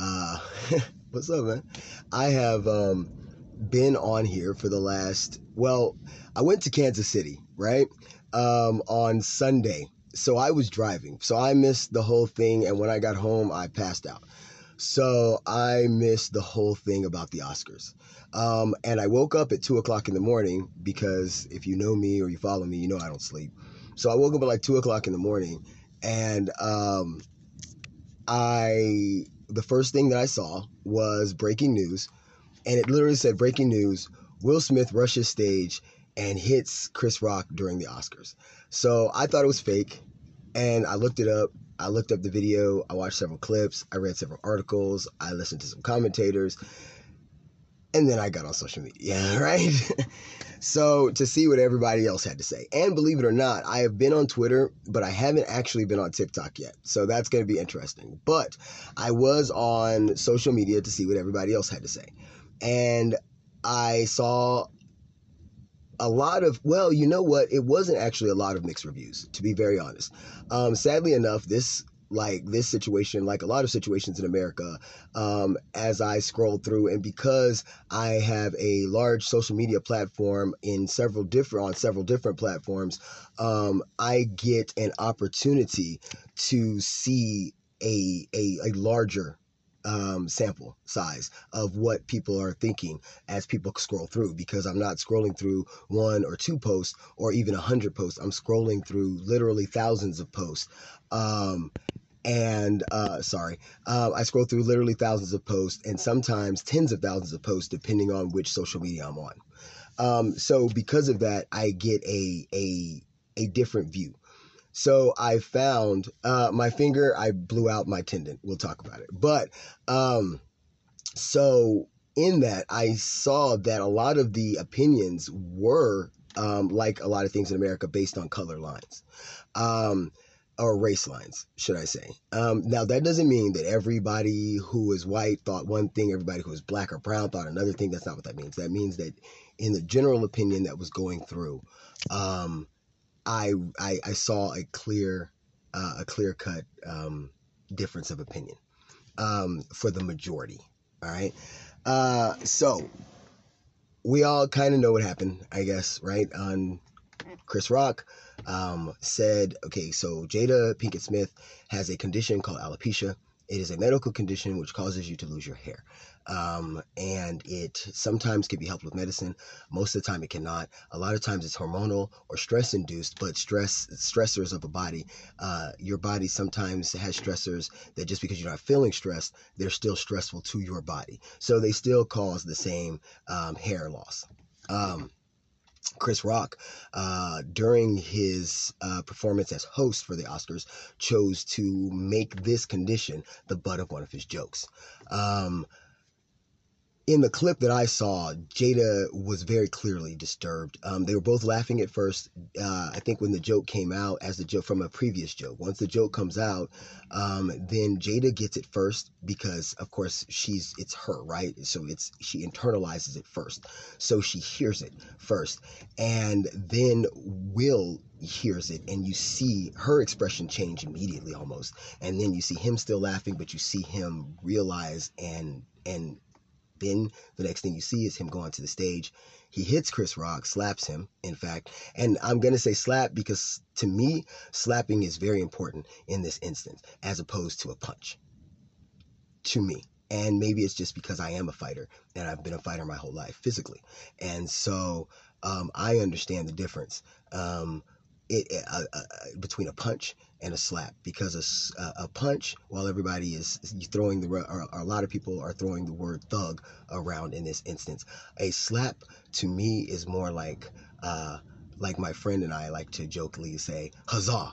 Uh, what's up, man? I have um, been on here for the last. Well, I went to Kansas City, right, um, on Sunday. So I was driving, so I missed the whole thing. And when I got home, I passed out. So I missed the whole thing about the Oscars. Um, and I woke up at two o'clock in the morning because if you know me or you follow me, you know I don't sleep. So I woke up at like two o'clock in the morning, and um, I the first thing that I saw was breaking news, and it literally said breaking news: Will Smith rushes stage and hits Chris Rock during the Oscars. So I thought it was fake, and I looked it up. I looked up the video. I watched several clips. I read several articles. I listened to some commentators, and then I got on social media, right? so to see what everybody else had to say. And believe it or not, I have been on Twitter, but I haven't actually been on TikTok yet. So that's going to be interesting. But I was on social media to see what everybody else had to say. And I saw a lot of well you know what it wasn't actually a lot of mixed reviews to be very honest um, sadly enough this like this situation, like a lot of situations in America, um, as I scroll through, and because I have a large social media platform in several different on several different platforms, um, I get an opportunity to see a a, a larger um, sample size of what people are thinking as people scroll through because I'm not scrolling through one or two posts or even a hundred posts. I'm scrolling through literally thousands of posts. Um, and uh, sorry, uh, I scroll through literally thousands of posts and sometimes tens of thousands of posts depending on which social media I'm on. Um, so because of that, I get a a a different view. So I found uh, my finger. I blew out my tendon. We'll talk about it. But um, so in that, I saw that a lot of the opinions were um, like a lot of things in America based on color lines. Um, or race lines, should I say. Um, now, that doesn't mean that everybody who is white thought one thing, everybody who is black or brown thought another thing. That's not what that means. That means that in the general opinion that was going through, um, I, I, I saw a clear, uh, a clear cut um, difference of opinion um, for the majority. All right. Uh, so we all kind of know what happened, I guess, right? On Chris Rock um, said, okay, so Jada Pinkett Smith has a condition called alopecia. It is a medical condition which causes you to lose your hair. Um, and it sometimes can be helped with medicine. Most of the time, it cannot. A lot of times, it's hormonal or stress induced. But stress stressors of a body, uh, your body sometimes has stressors that just because you're not feeling stressed, they're still stressful to your body. So they still cause the same um, hair loss. Um, Chris Rock, uh, during his uh, performance as host for the Oscars, chose to make this condition the butt of one of his jokes. Um, in the clip that I saw, Jada was very clearly disturbed. Um, they were both laughing at first. Uh, I think when the joke came out, as the joke from a previous joke. Once the joke comes out, um, then Jada gets it first because, of course, she's it's her right. So it's she internalizes it first, so she hears it first, and then Will hears it and you see her expression change immediately almost and then you see him still laughing but you see him realize and and then the next thing you see is him going to the stage. He hits Chris Rock, slaps him, in fact. And I'm going to say slap because to me, slapping is very important in this instance, as opposed to a punch. To me. And maybe it's just because I am a fighter and I've been a fighter my whole life physically. And so um, I understand the difference. Um, it, uh, uh, between a punch and a slap because a, a punch while everybody is throwing the or, a lot of people are throwing the word thug around in this instance. A slap to me is more like uh, like my friend and I like to jokingly say huzzah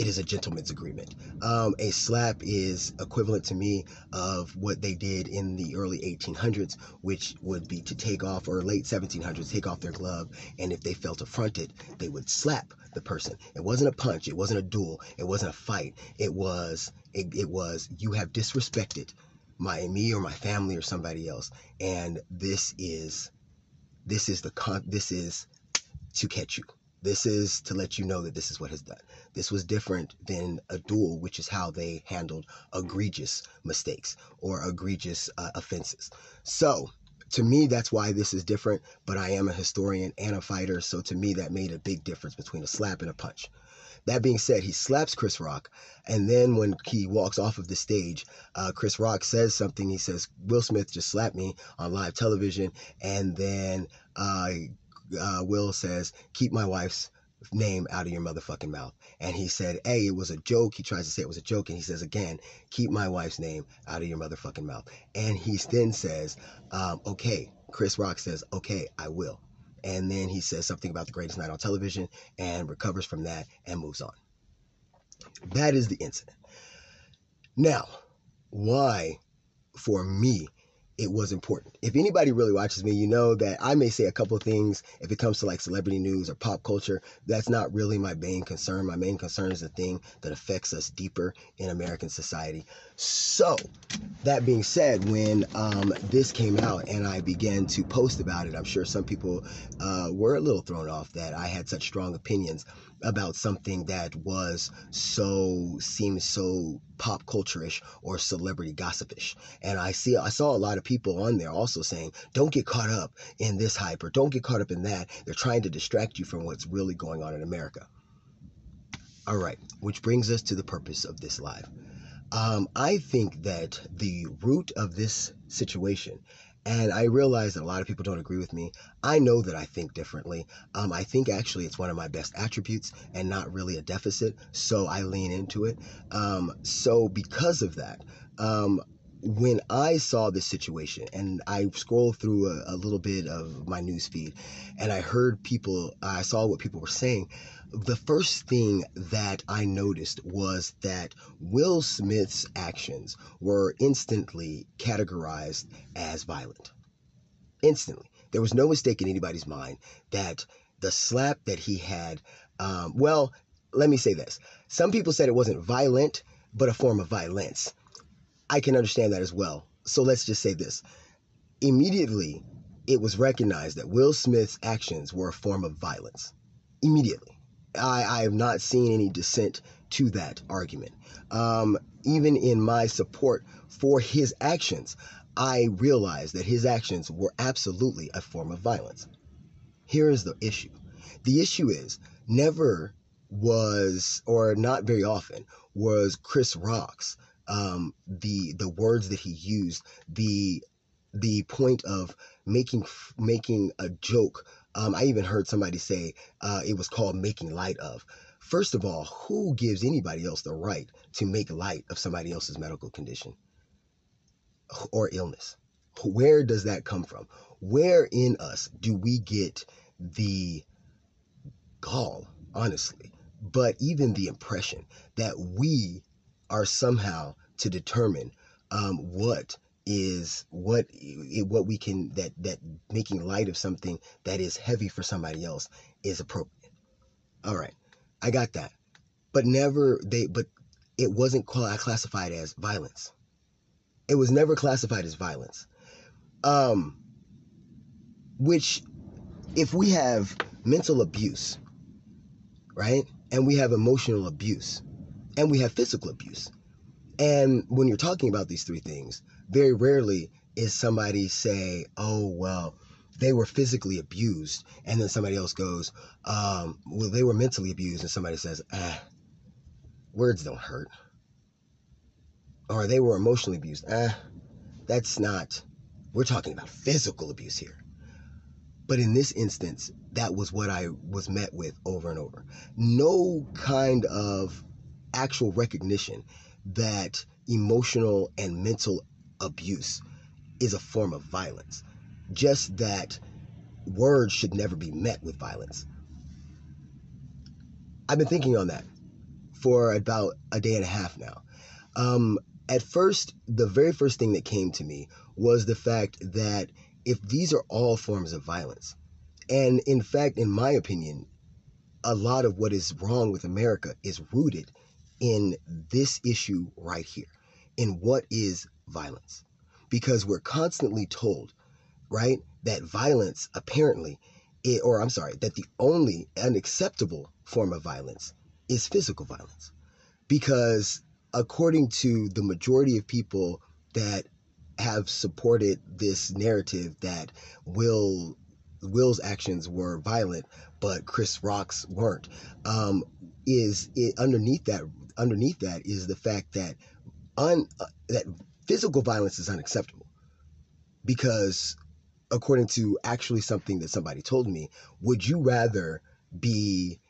it is a gentleman's agreement. Um, a slap is equivalent to me of what they did in the early 1800s, which would be to take off, or late 1700s, take off their glove, and if they felt affronted, they would slap the person. It wasn't a punch, it wasn't a duel, it wasn't a fight. It was it, it was you have disrespected my me or my family or somebody else, and this is this is the con this is to catch you. This is to let you know that this is what has done. This was different than a duel, which is how they handled egregious mistakes or egregious uh, offenses. So, to me, that's why this is different. But I am a historian and a fighter, so to me, that made a big difference between a slap and a punch. That being said, he slaps Chris Rock, and then when he walks off of the stage, uh, Chris Rock says something. He says, "Will Smith just slapped me on live television," and then uh, uh, Will says, "Keep my wife's." name out of your motherfucking mouth. And he said, Hey, it was a joke. He tries to say it was a joke. And he says, Again, keep my wife's name out of your motherfucking mouth. And he then says, um, Okay. Chris Rock says, Okay, I will. And then he says something about the greatest night on television and recovers from that and moves on. That is the incident. Now, why, for me, it was important. If anybody really watches me, you know that I may say a couple things if it comes to like celebrity news or pop culture. That's not really my main concern. My main concern is the thing that affects us deeper in American society. So, that being said, when um, this came out and I began to post about it, I'm sure some people uh, were a little thrown off that I had such strong opinions about something that was so seems so pop culture-ish or celebrity gossipish. And I see I saw a lot of people on there also saying, don't get caught up in this hype or don't get caught up in that. They're trying to distract you from what's really going on in America. All right, which brings us to the purpose of this live. Um, I think that the root of this situation and I realize that a lot of people don't agree with me. I know that I think differently. Um, I think actually it's one of my best attributes and not really a deficit. So I lean into it. Um, so because of that, um, when I saw this situation and I scrolled through a, a little bit of my news feed and I heard people, I saw what people were saying the first thing that I noticed was that Will Smith's actions were instantly categorized as violent. Instantly. There was no mistake in anybody's mind that the slap that he had, um, well, let me say this. Some people said it wasn't violent, but a form of violence. I can understand that as well. So let's just say this. Immediately, it was recognized that Will Smith's actions were a form of violence. Immediately. I, I have not seen any dissent to that argument. Um, even in my support for his actions, I realize that his actions were absolutely a form of violence. Here is the issue the issue is never was, or not very often, was Chris Rock's um, the the words that he used, the the point of making making a joke um, I even heard somebody say uh, it was called making light of. First of all, who gives anybody else the right to make light of somebody else's medical condition or illness? Where does that come from? Where in us do we get the gall, honestly, but even the impression that we are somehow to determine um, what is what what we can that that making light of something that is heavy for somebody else is appropriate. All right, I got that, but never they but it wasn't classified as violence. It was never classified as violence. Um, which, if we have mental abuse, right, and we have emotional abuse, and we have physical abuse, and when you're talking about these three things, very rarely is somebody say, oh, well, they were physically abused. And then somebody else goes, um, well, they were mentally abused. And somebody says, ah, words don't hurt. Or they were emotionally abused. Ah, that's not, we're talking about physical abuse here. But in this instance, that was what I was met with over and over. No kind of actual recognition that emotional and mental abuse is a form of violence. Just that words should never be met with violence. I've been thinking on that for about a day and a half now. Um, at first, the very first thing that came to me was the fact that if these are all forms of violence, and in fact, in my opinion, a lot of what is wrong with America is rooted in this issue right here, in what is violence because we're constantly told, right, that violence apparently it, or I'm sorry, that the only unacceptable form of violence is physical violence. Because according to the majority of people that have supported this narrative that Will Will's actions were violent, but Chris Rock's weren't, um, is it, underneath that underneath that is the fact that un, uh, that physical violence is unacceptable because according to actually something that somebody told me, would you rather be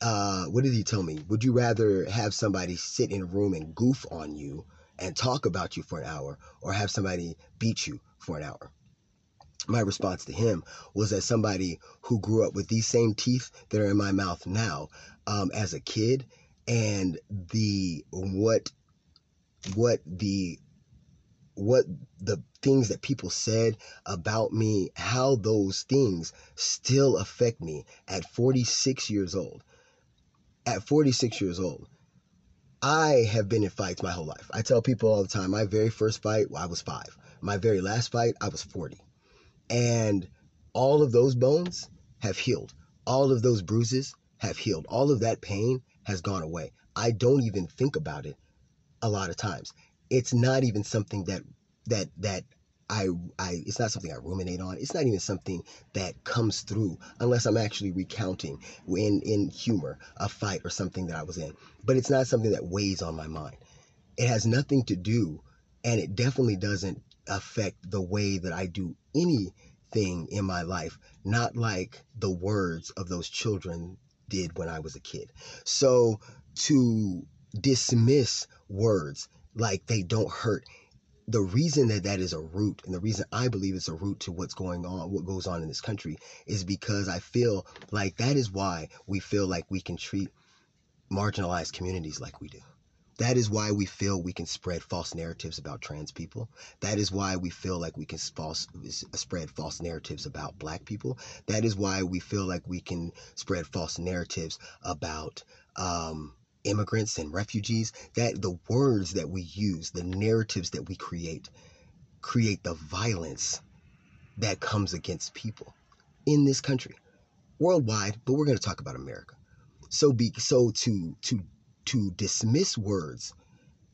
uh, what did he tell me? Would you rather have somebody sit in a room and goof on you and talk about you for an hour or have somebody beat you for an hour? My response to him was that somebody who grew up with these same teeth that are in my mouth now um, as a kid and the what what the what the things that people said about me, how those things still affect me at 46 years old. At 46 years old, I have been in fights my whole life. I tell people all the time, my very first fight, I was five. My very last fight, I was 40. And all of those bones have healed. All of those bruises have healed. All of that pain has gone away. I don't even think about it a lot of times. It's not even something that that that I I it's not something I ruminate on. It's not even something that comes through unless I'm actually recounting in in humor a fight or something that I was in. But it's not something that weighs on my mind. It has nothing to do and it definitely doesn't affect the way that I do anything in my life, not like the words of those children did when I was a kid. So to dismiss words like they don't hurt the reason that that is a root and the reason I believe it's a root to what's going on, what goes on in this country is because I feel like that is why we feel like we can treat marginalized communities like we do. That is why we feel we can spread false narratives about trans people. That is why we feel like we can false, spread false narratives about black people. That is why we feel like we can spread false narratives about um, immigrants and refugees, that the words that we use, the narratives that we create, create the violence that comes against people in this country, worldwide. But we're going to talk about America. So be so to to to dismiss words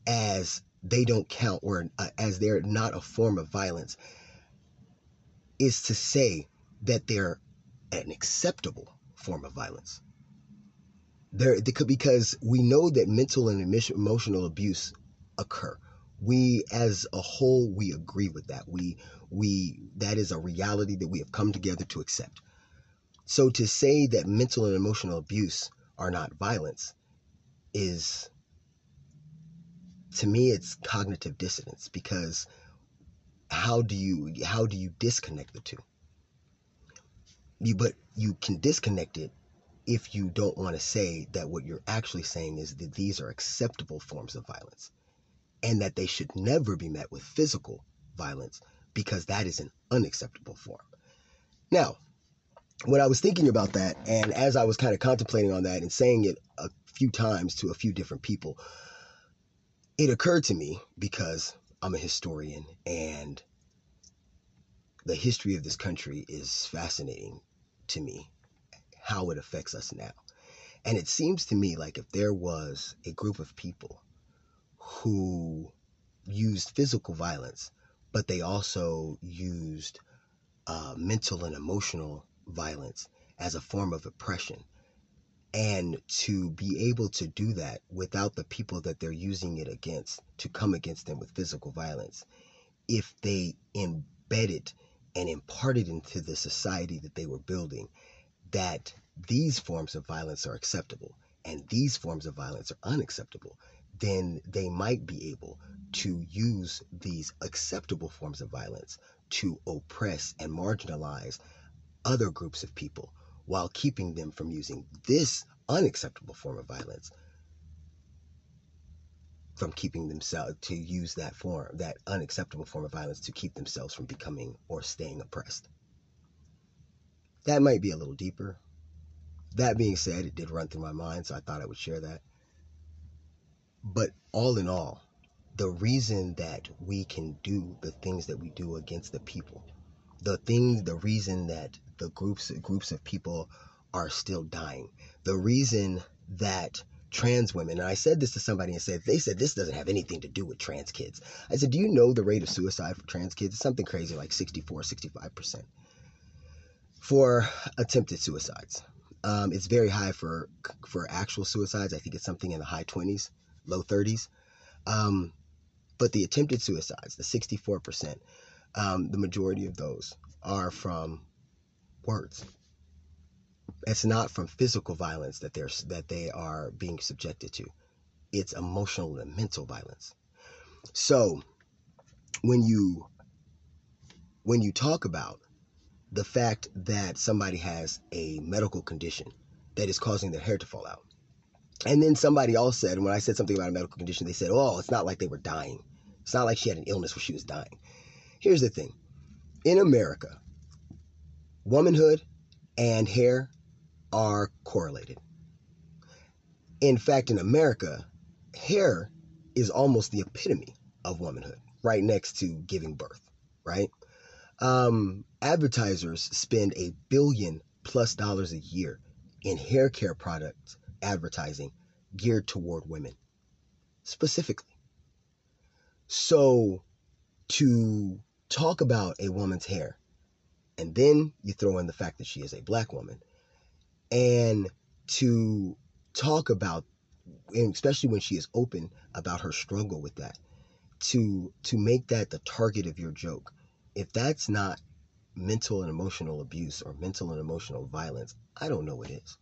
as they don't count or uh, as they're not a form of violence is to say that they're an acceptable form of violence there they could, because we know that mental and emotional abuse occur. We as a whole we agree with that. We we that is a reality that we have come together to accept. So to say that mental and emotional abuse are not violence is to me it's cognitive dissonance because how do you how do you disconnect the two? You but you can disconnect it if you don't want to say that what you're actually saying is that these are acceptable forms of violence and that they should never be met with physical violence because that is an unacceptable form. Now, when I was thinking about that, and as I was kind of contemplating on that and saying it a few times to a few different people, it occurred to me because I'm a historian and the history of this country is fascinating to me how it affects us now. And it seems to me like if there was a group of people who used physical violence, but they also used uh, mental and emotional violence as a form of oppression. And to be able to do that without the people that they're using it against to come against them with physical violence, if they embedded and imparted into the society that they were building that these forms of violence are acceptable and these forms of violence are unacceptable, then they might be able to use these acceptable forms of violence to oppress and marginalize other groups of people while keeping them from using this unacceptable form of violence from keeping themselves to use that form that unacceptable form of violence to keep themselves from becoming or staying oppressed that might be a little deeper. That being said, it did run through my mind, so I thought I would share that. But all in all, the reason that we can do the things that we do against the people the thing, the reason that the groups groups of people are still dying, the reason that trans women, and I said this to somebody and said, they said this doesn't have anything to do with trans kids. I said, do you know the rate of suicide for trans kids? It's something crazy like 64, 65% for attempted suicides. Um, it's very high for for actual suicides. I think it's something in the high 20s, low 30s. Um, but the attempted suicides, the 64%, um, the majority of those are from words. It's not from physical violence that they're that they are being subjected to. It's emotional and mental violence. So when you when you talk about the fact that somebody has a medical condition that is causing their hair to fall out. And then somebody else said, when I said something about a medical condition, they said, oh, it's not like they were dying. It's not like she had an illness where she was dying. Here's the thing in America, womanhood and hair are correlated. In fact, in America, hair is almost the epitome of womanhood, right next to giving birth, right? Um, advertisers spend a billion plus dollars a year in hair care products advertising geared toward women specifically. So to talk about a woman's hair and then you throw in the fact that she is a black woman and to talk about especially when she is open about her struggle with that to to make that the target of your joke if that's not mental and emotional abuse or mental and emotional violence, I don't know what is.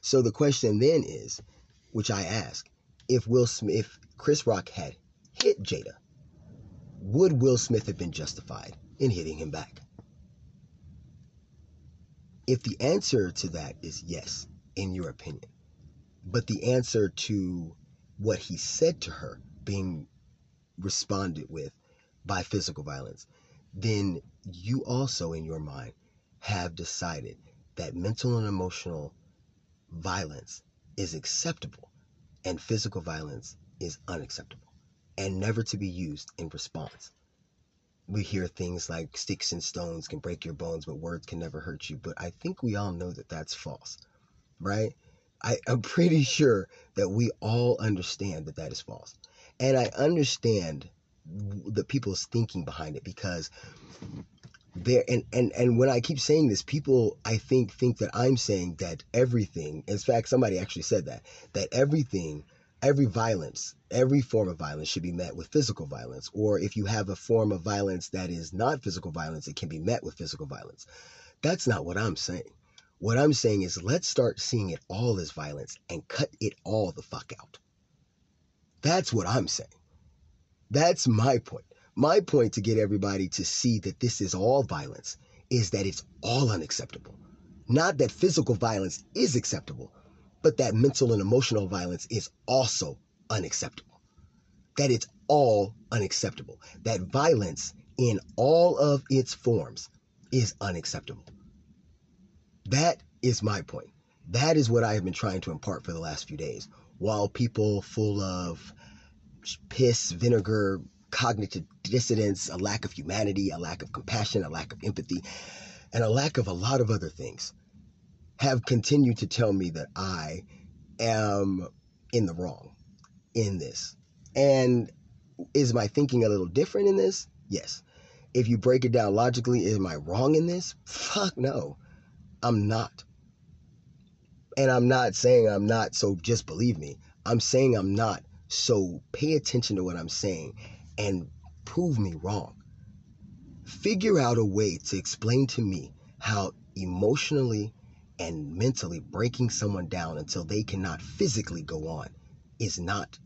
So the question then is, which I ask, if Will Smith, if Chris Rock had hit Jada, would Will Smith have been justified in hitting him back? If the answer to that is yes, in your opinion, but the answer to what he said to her being responded with by physical violence, then you also, in your mind, have decided that mental and emotional violence is acceptable and physical violence is unacceptable and never to be used in response. We hear things like sticks and stones can break your bones, but words can never hurt you. But I think we all know that that's false, right? I, am pretty sure that we all understand that that is false. And I understand the people's thinking behind it because there and, and and when I keep saying this, people I think think that I'm saying that everything in fact somebody actually said that that everything every violence every form of violence should be met with physical violence. Or if you have a form of violence that is not physical violence it can be met with physical violence. That's not what i'm saying. What i'm saying is let's start seeing it all as violence and cut it all the fuck out. That's what i'm saying that's my point. My point to get everybody to see that this is all violence is that it's all unacceptable. Not that physical violence is acceptable, but that mental and emotional violence is also unacceptable. That it's all unacceptable. That violence in all of its forms is unacceptable. That is my point. That is what I have been trying to impart for the last few days. While people full of piss, vinegar, cognitive dissonance, a lack of humanity, a lack of compassion, a lack of empathy, and a lack of a lot of other things have continued to tell me that I am in the wrong in this. And is my thinking a little different in this? Yes. If you break it down logically, am I wrong in this? Fuck no. I'm not. And I'm not saying I'm not, so just believe me. I'm saying I'm not so pay attention to what I'm saying and prove me wrong. Figure out a way to explain to me how emotionally and mentally breaking someone down until they cannot physically go on is not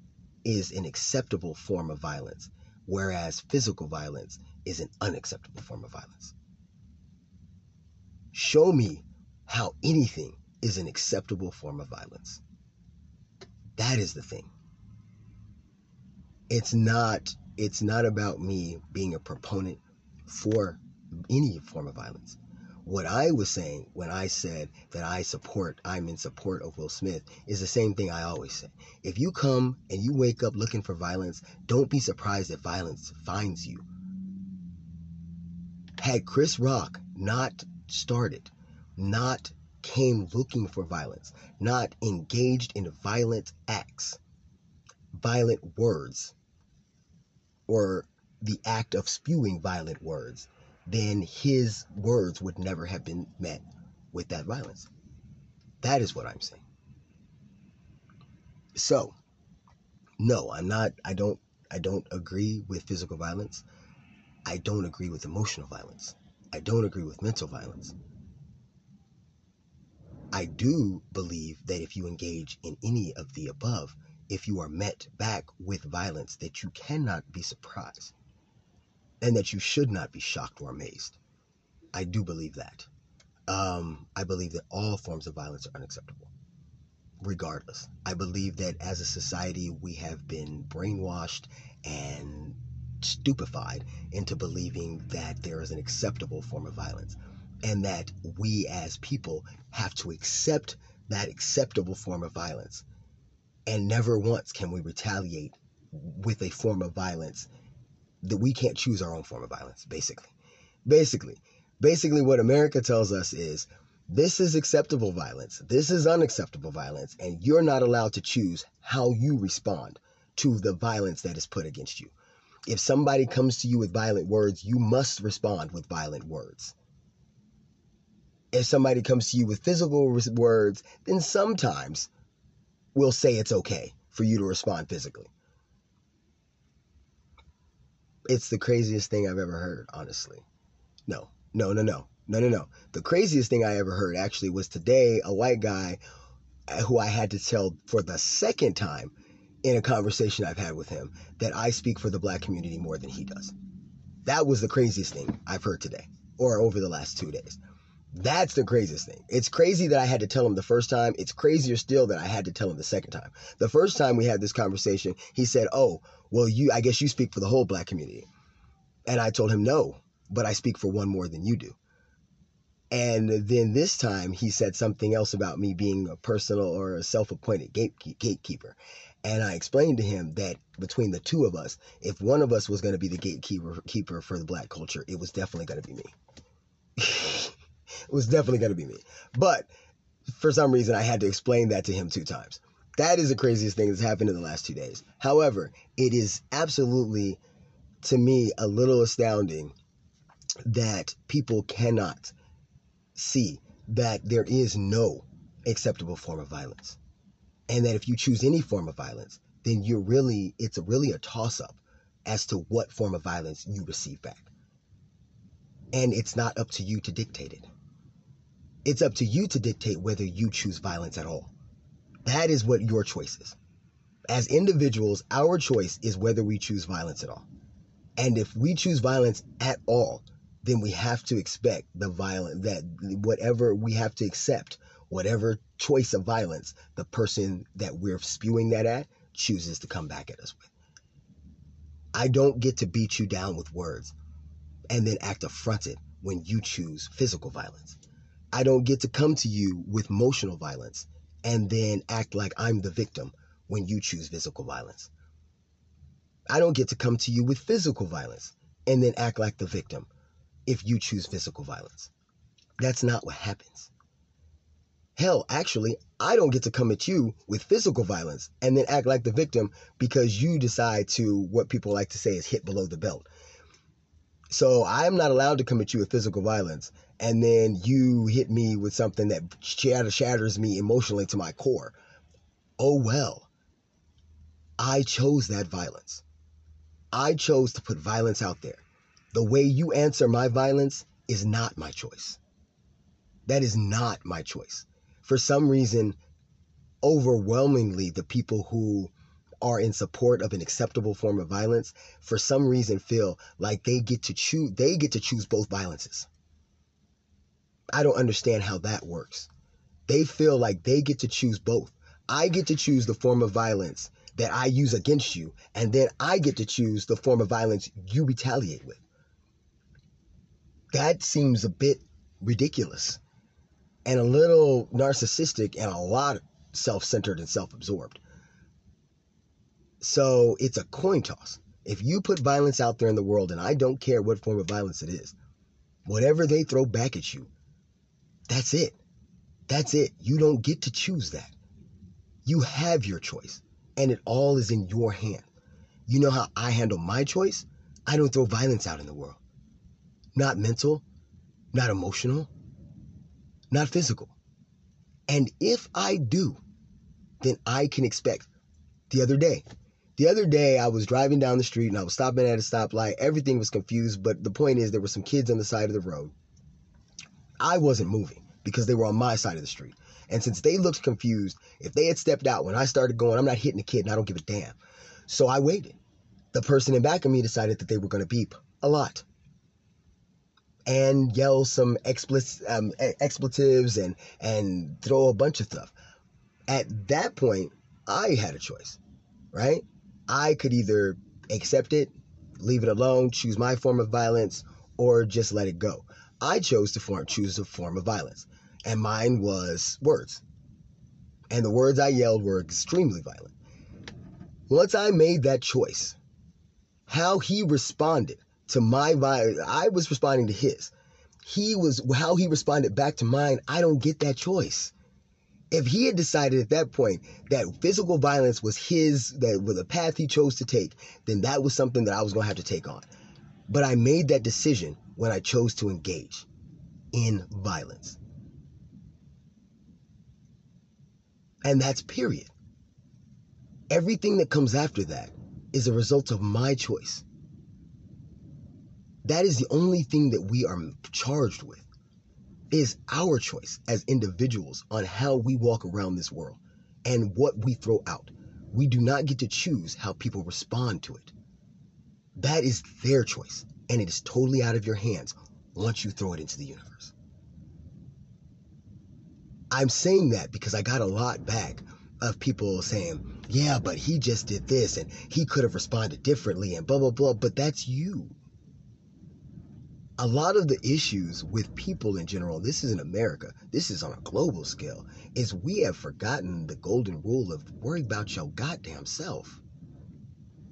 is an acceptable form of violence whereas physical violence is an unacceptable form of violence. Show me how anything is an acceptable form of violence. That is the thing it's not it's not about me being a proponent for any form of violence. What I was saying when I said that I support, I'm in support of Will Smith, is the same thing I always say. If you come and you wake up looking for violence, don't be surprised that violence finds you. Had Chris Rock not started, not came looking for violence, not engaged in violent acts, violent words, or the act of spewing violent words, then his words would never have been met with that violence. That is what I'm saying. So, no, I'm not I don't I don't agree with physical violence. I don't agree with emotional violence. I don't agree with mental violence. I do believe that if you engage in any of the above, if you are met back with violence, that you cannot be surprised and that you should not be shocked or amazed. I do believe that. Um, I believe that all forms of violence are unacceptable, regardless. I believe that as a society, we have been brainwashed and stupefied into believing that there is an acceptable form of violence and that we as people have to accept that acceptable form of violence. And never once can we retaliate with a form of violence that we can't choose our own form of violence, basically. Basically, basically what America tells us is this is acceptable violence, this is unacceptable violence, and you're not allowed to choose how you respond to the violence that is put against you. If somebody comes to you with violent words, you must respond with violent words if somebody comes to you with physical words, then sometimes we'll say it's okay for you to respond physically. It's the craziest thing I've ever heard, honestly. No, no, no, no, no, no, no. The craziest thing I ever heard actually was today a white guy uh, who I had to tell for the second time in a conversation I've had with him that I speak for the black community more than he does. That was the craziest thing I've heard today or over the last two days. That's the craziest thing. It's crazy that I had to tell him the first time. It's crazier still that I had to tell him the second time. The first time we had this conversation, he said, "Oh, well, you I guess you speak for the whole black community." And I told him, "No, but I speak for one more than you do." And then this time he said something else about me being a personal or a self-appointed gatekeeper. And I explained to him that between the two of us, if one of us was going to be the gatekeeper keeper for the black culture, it was definitely going to be me. Was definitely going to be me. But for some reason, I had to explain that to him two times. That is the craziest thing that's happened in the last two days. However, it is absolutely, to me, a little astounding that people cannot see that there is no acceptable form of violence. And that if you choose any form of violence, then you're really, it's really a toss up as to what form of violence you receive back. And it's not up to you to dictate it. It's up to you to dictate whether you choose violence at all. That is what your choice is. As individuals, our choice is whether we choose violence at all. And if we choose violence at all, then we have to expect the violent that whatever we have to accept, whatever choice of violence the person that we're spewing that at chooses to come back at us with. I don't get to beat you down with words and then act affronted when you choose physical violence. I don't get to come to you with emotional violence and then act like I'm the victim when you choose physical violence. I don't get to come to you with physical violence and then act like the victim if you choose physical violence. That's not what happens. Hell, actually, I don't get to come at you with physical violence and then act like the victim because you decide to, what people like to say is hit below the belt. So I'm not allowed to come at you with physical violence and then you hit me with something that shatters me emotionally to my core. Oh well. I chose that violence. I chose to put violence out there. The way you answer my violence is not my choice. That is not my choice. For some reason, overwhelmingly, the people who are in support of an acceptable form of violence, for some reason feel like they get to choose they get to choose both violences. I don't understand how that works. They feel like they get to choose both. I get to choose the form of violence that I use against you, and then I get to choose the form of violence you retaliate with. That seems a bit ridiculous and a little narcissistic and a lot self centered and self absorbed. So it's a coin toss. If you put violence out there in the world, and I don't care what form of violence it is, Whatever they throw back at you, that's it. That's it. You don't get to choose that. You have your choice, and it all is in your hand. You know how I handle my choice? I don't throw violence out in the world. Not mental, not emotional, not physical. And if I do, then I can expect. The other day, the other day I was driving down the street and I was stopping at a stoplight. Everything was confused, but the point is there were some kids on the side of the road. I wasn't moving because they were on my side of the street. And since they looked confused, if they had stepped out when I started going, I'm not hitting a kid and I don't give a damn. So I waited. The person in back of me decided that they were going to beep a lot and yell some um, expletives and and throw a bunch of stuff. At that point, I had a choice, right? I could either accept it, leave it alone, choose my form of violence, or just let it go. I chose to form, choose a form of violence, and mine was words. And the words I yelled were extremely violent. Once I made that choice, how he responded to my violence, I was responding to his. He was how he responded back to mine. I don't get that choice. If he had decided at that point that physical violence was his, that was the path he chose to take, then that was something that I was going to have to take on. But I made that decision when I chose to engage in violence. And that's period. Everything that comes after that is a result of my choice. That is the only thing that we are charged with is our choice as individuals on how we walk around this world and what we throw out. We do not get to choose how people respond to it. That is their choice, and it is totally out of your hands once you throw it into the universe. I'm saying that because I got a lot back of people saying, yeah, but he just did this and he could have responded differently and blah, blah, blah. But that's you. A lot of the issues with people in general, this isn't America, this is on a global scale, is we have forgotten the golden rule of worry about your goddamn self.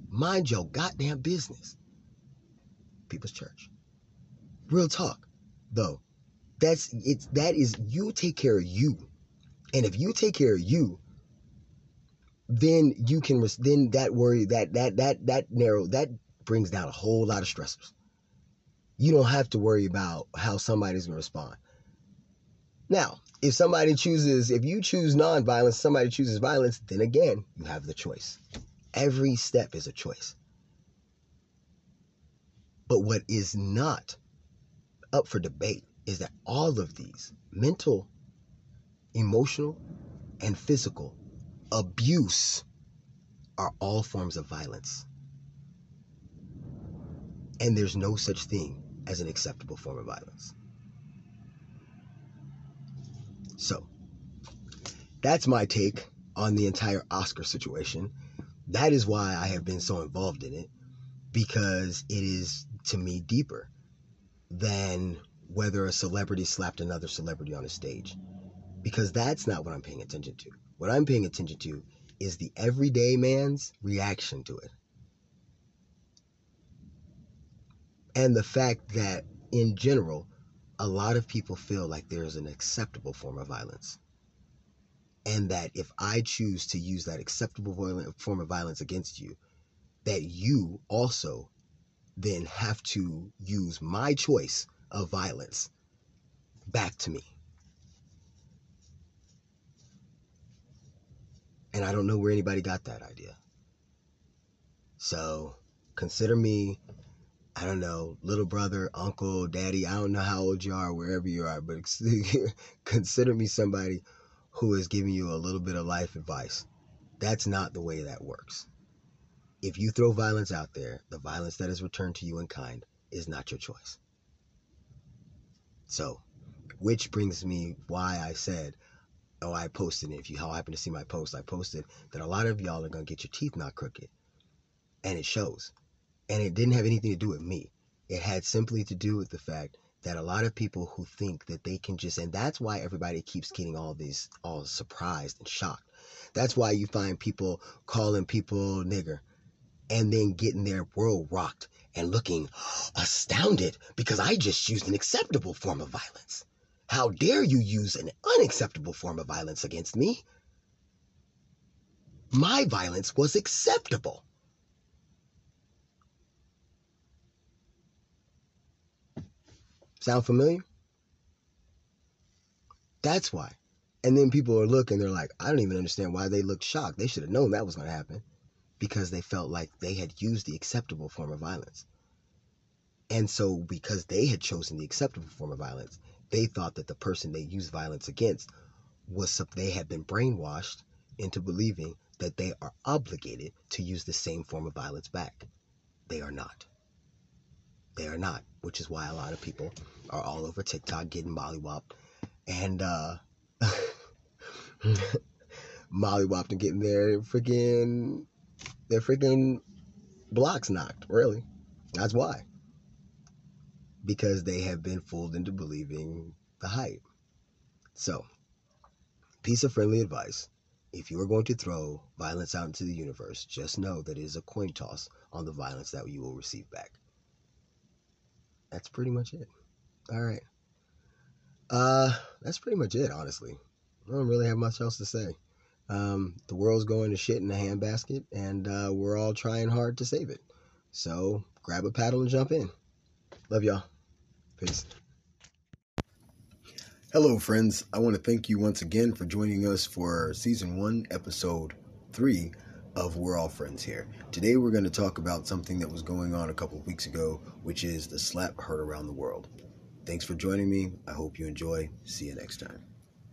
Mind your goddamn business. People's church. Real talk, though. That's it's that is you take care of you. And if you take care of you, then you can then that worry that that that that narrow that brings down a whole lot of stressors. You don't have to worry about how somebody's gonna respond. Now, if somebody chooses, if you choose nonviolence, somebody chooses violence, then again, you have the choice. Every step is a choice. But what is not up for debate is that all of these mental, emotional, and physical abuse are all forms of violence. And there's no such thing as an acceptable form of violence. So, that's my take on the entire Oscar situation. That is why I have been so involved in it because it is to me deeper than whether a celebrity slapped another celebrity on a stage because that's not what I'm paying attention to. What I'm paying attention to is the everyday man's reaction to it. And the fact that, in general, a lot of people feel like there is an acceptable form of violence. And that if I choose to use that acceptable form of violence against you, that you also then have to use my choice of violence back to me. And I don't know where anybody got that idea. So consider me, I don't know, little brother, uncle, daddy. I don't know how old you are, wherever you are, but consider me somebody who is giving you a little bit of life advice. That's not the way that works. If you throw violence out there, the violence that is returned to you in kind is not your choice. So, which brings me why I said oh, I posted it. If you happen to see my post, I posted that a lot of y'all are gonna get your teeth knocked crooked, and it shows. And it didn't have anything to do with me. It had simply to do with the fact that a lot of people who think that they can just, and that's why everybody keeps getting all these, all surprised and shocked. That's why you find people calling people nigger and then getting their world rocked and looking astounded because I just used an acceptable form of violence. How dare you use an unacceptable form of violence against me? My violence was acceptable. Sound familiar? That's why. And then people are looking, they're like, I don't even understand why they looked shocked. They should have known that was going to happen because they felt like they had used the acceptable form of violence. And so, because they had chosen the acceptable form of violence, they thought that the person they used violence against was they had been brainwashed into believing that they are obligated to use the same form of violence back. They are not. They are not, which is why a lot of people are all over TikTok getting mollywopped and uh mollywopped and getting their freaking their freaking blocks knocked, really. That's why. Because they have been fooled into believing the hype. So, piece of friendly advice. If you are going to throw violence out into the universe, just know that it is a coin toss on the violence that you will receive back. That's pretty much it. All right. Uh, that's pretty much it, honestly. I don't really have much else to say. Um, the world's going to shit in a handbasket, and uh, we're all trying hard to save it. So grab a paddle and jump in. Love y'all. Peace. Hello, friends. I want to thank you once again for joining us for season one, episode three of We're All Friends Here. Today, we're going to talk about something that was going on a couple of weeks ago, which is the slap heard around the world. Thanks for joining me. I hope you enjoy. See you next time.